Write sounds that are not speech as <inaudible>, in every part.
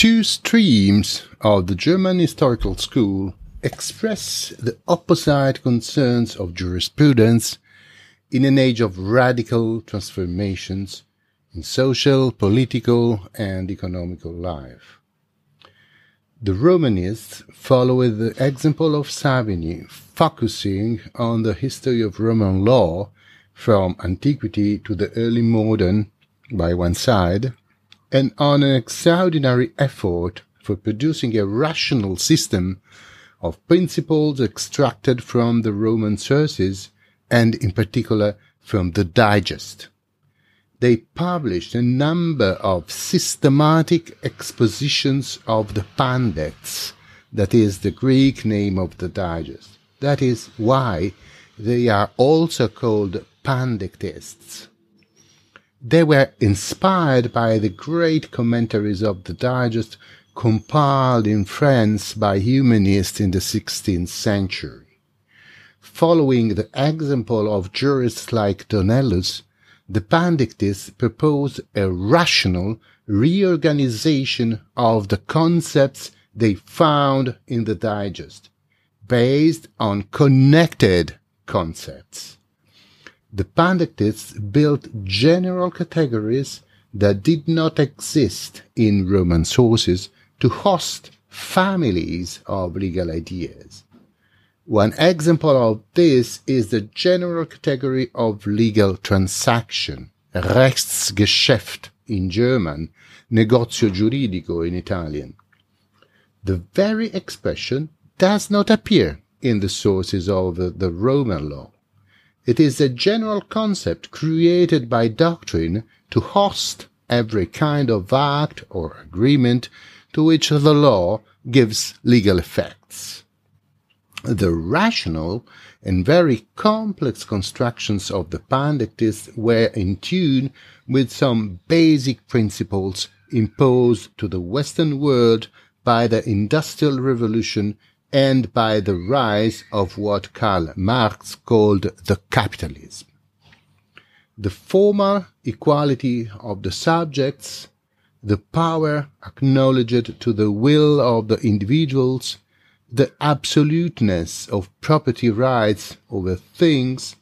two streams of the German historical school express the opposite concerns of jurisprudence in an age of radical transformations in social, political, and economical life. The Romanists follow the example of Savigny, focusing on the history of Roman law from antiquity to the early modern by one side, and on an extraordinary effort for producing a rational system of principles extracted from the Roman sources and in particular from the Digest. They published a number of systematic expositions of the Pandects, that is the Greek name of the Digest. That is why they are also called Pandectists. They were inspired by the great commentaries of the Digest compiled in France by humanists in the 16th century. Following the example of jurists like Donellus, the Pandectists proposed a rational reorganization of the concepts they found in the Digest, based on connected concepts the Pandectists built general categories that did not exist in Roman sources to host families of legal ideas. One example of this is the general category of legal transaction, Rechtsgeschäft in German, negozio giuridico in Italian. The very expression does not appear in the sources of the Roman law. It is a general concept created by doctrine to host every kind of act or agreement to which the law gives legal effects. The rational and very complex constructions of the Pandectists were in tune with some basic principles imposed to the Western world by the Industrial Revolution and by the rise of what Karl Marx called the capitalism. The formal equality of the subjects, the power acknowledged to the will of the individuals, the absoluteness of property rights over things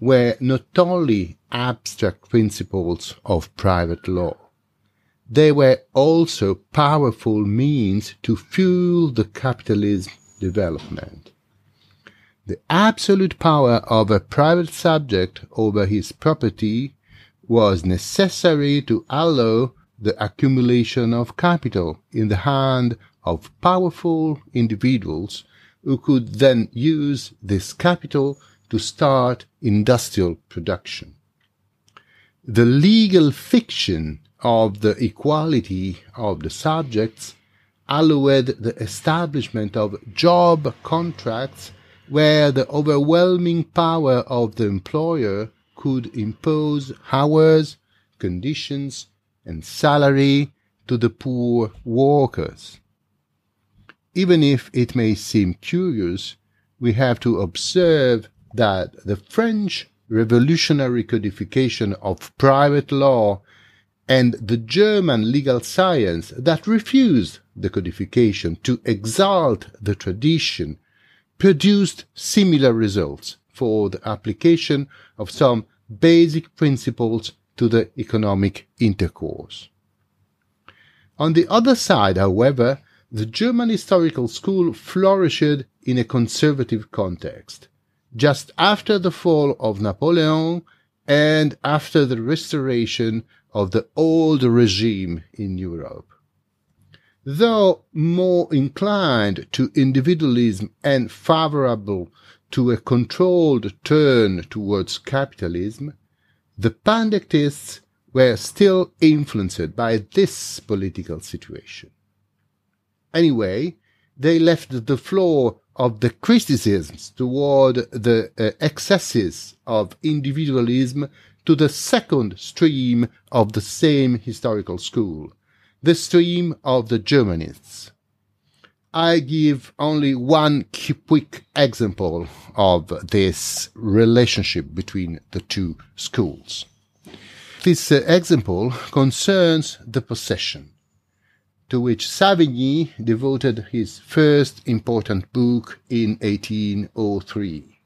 were not only abstract principles of private law, they were also powerful means to fuel the capitalism development. The absolute power of a private subject over his property was necessary to allow the accumulation of capital in the hand of powerful individuals who could then use this capital to start industrial production. The legal fiction of the equality of the subjects allowed the establishment of job contracts where the overwhelming power of the employer could impose hours, conditions, and salary to the poor workers. Even if it may seem curious, we have to observe that the French revolutionary codification of private law and the German legal science that refused the codification to exalt the tradition produced similar results for the application of some basic principles to the economic intercourse. On the other side, however, the German historical school flourished in a conservative context. Just after the fall of Napoleon and after the restoration of the old regime in Europe. Though more inclined to individualism and favorable to a controlled turn towards capitalism, the Pandectists were still influenced by this political situation. Anyway, they left the floor of the criticisms toward the uh, excesses of individualism to the second stream of the same historical school, the stream of the Germanists. I give only one quick example of this relationship between the two schools. This uh, example concerns the possession. To which Savigny devoted his first important book in 1803.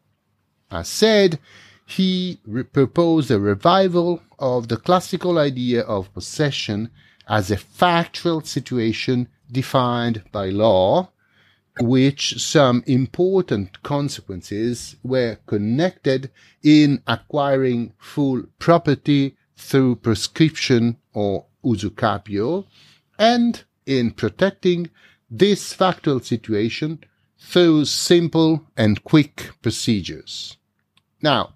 As said, he proposed a revival of the classical idea of possession as a factual situation defined by law, which some important consequences were connected in acquiring full property through prescription or usucapio, and in protecting this factual situation through simple and quick procedures. Now,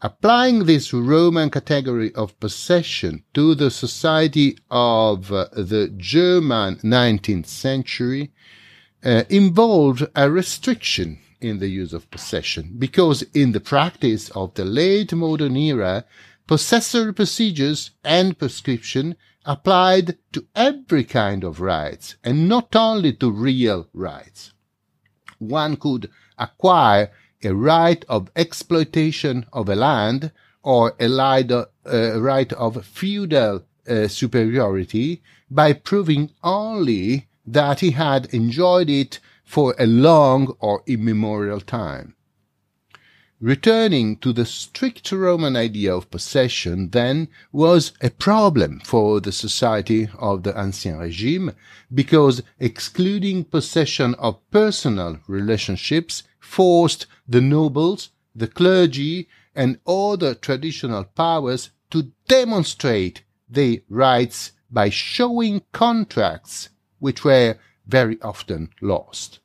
applying this Roman category of possession to the society of uh, the German 19th century uh, involved a restriction in the use of possession because in the practice of the late modern era, possessory procedures and prescription applied to every kind of rights and not only to real rights. One could acquire a right of exploitation of a land or a right of feudal uh, superiority by proving only that he had enjoyed it for a long or immemorial time. Returning to the strict Roman idea of possession, then, was a problem for the society of the Ancien Regime, because excluding possession of personal relationships forced the nobles, the clergy, and other traditional powers to demonstrate their rights by showing contracts which were very often lost.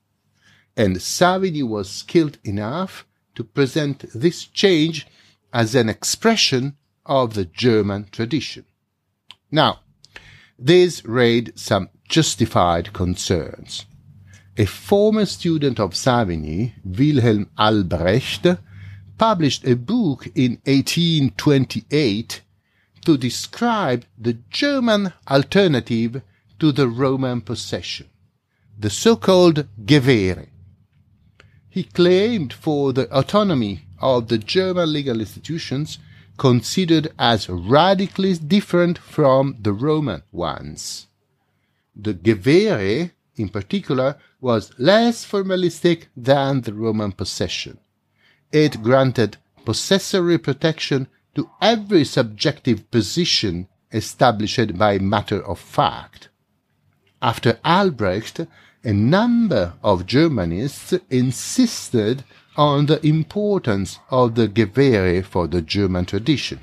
And Savigny was skilled enough to present this change as an expression of the German tradition. Now, this raised some justified concerns. A former student of Savigny, Wilhelm Albrecht, published a book in 1828 to describe the German alternative to the Roman possession, the so-called Gewere he claimed for the autonomy of the German legal institutions considered as radically different from the Roman ones. The Gewere, in particular, was less formalistic than the Roman possession. It granted possessory protection to every subjective position established by matter of fact. After Albrecht, a number of Germanists insisted on the importance of the Gewere for the German tradition.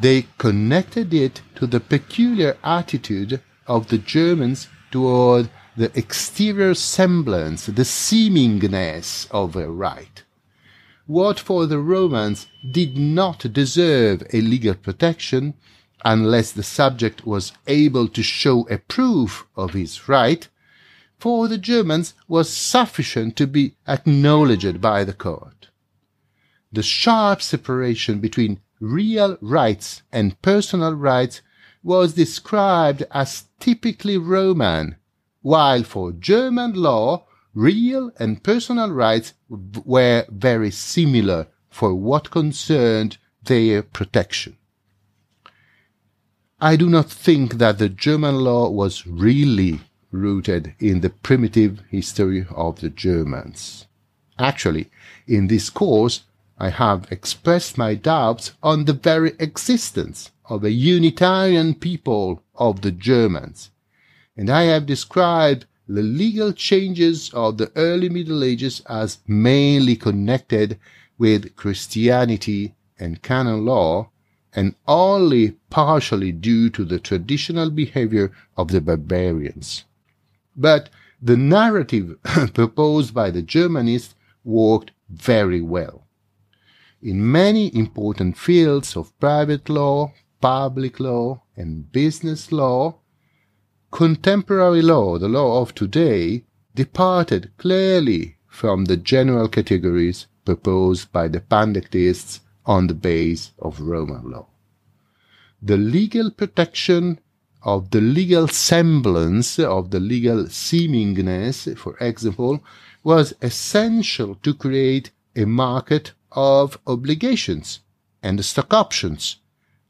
They connected it to the peculiar attitude of the Germans toward the exterior semblance, the seemingness of a right. What for the Romans did not deserve a legal protection, unless the subject was able to show a proof of his right, for the Germans was sufficient to be acknowledged by the court. The sharp separation between real rights and personal rights was described as typically Roman, while for German law, real and personal rights were very similar for what concerned their protection. I do not think that the German law was really rooted in the primitive history of the Germans. Actually, in this course, I have expressed my doubts on the very existence of a Unitarian people of the Germans, and I have described the legal changes of the early Middle Ages as mainly connected with Christianity and canon law, and only partially due to the traditional behavior of the barbarians. But the narrative <laughs> proposed by the Germanists worked very well. In many important fields of private law, public law, and business law, contemporary law, the law of today, departed clearly from the general categories proposed by the Pandectists on the base of Roman law. The legal protection of the legal semblance, of the legal seemingness, for example, was essential to create a market of obligations and stock options,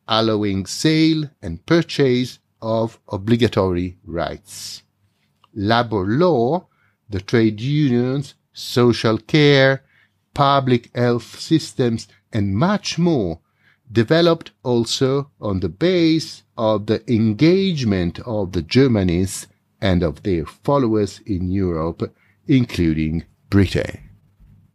allowing sale and purchase of obligatory rights. Labor law, the trade unions, social care, public health systems, and much more developed also on the base of the engagement of the Germanists and of their followers in Europe, including Britain.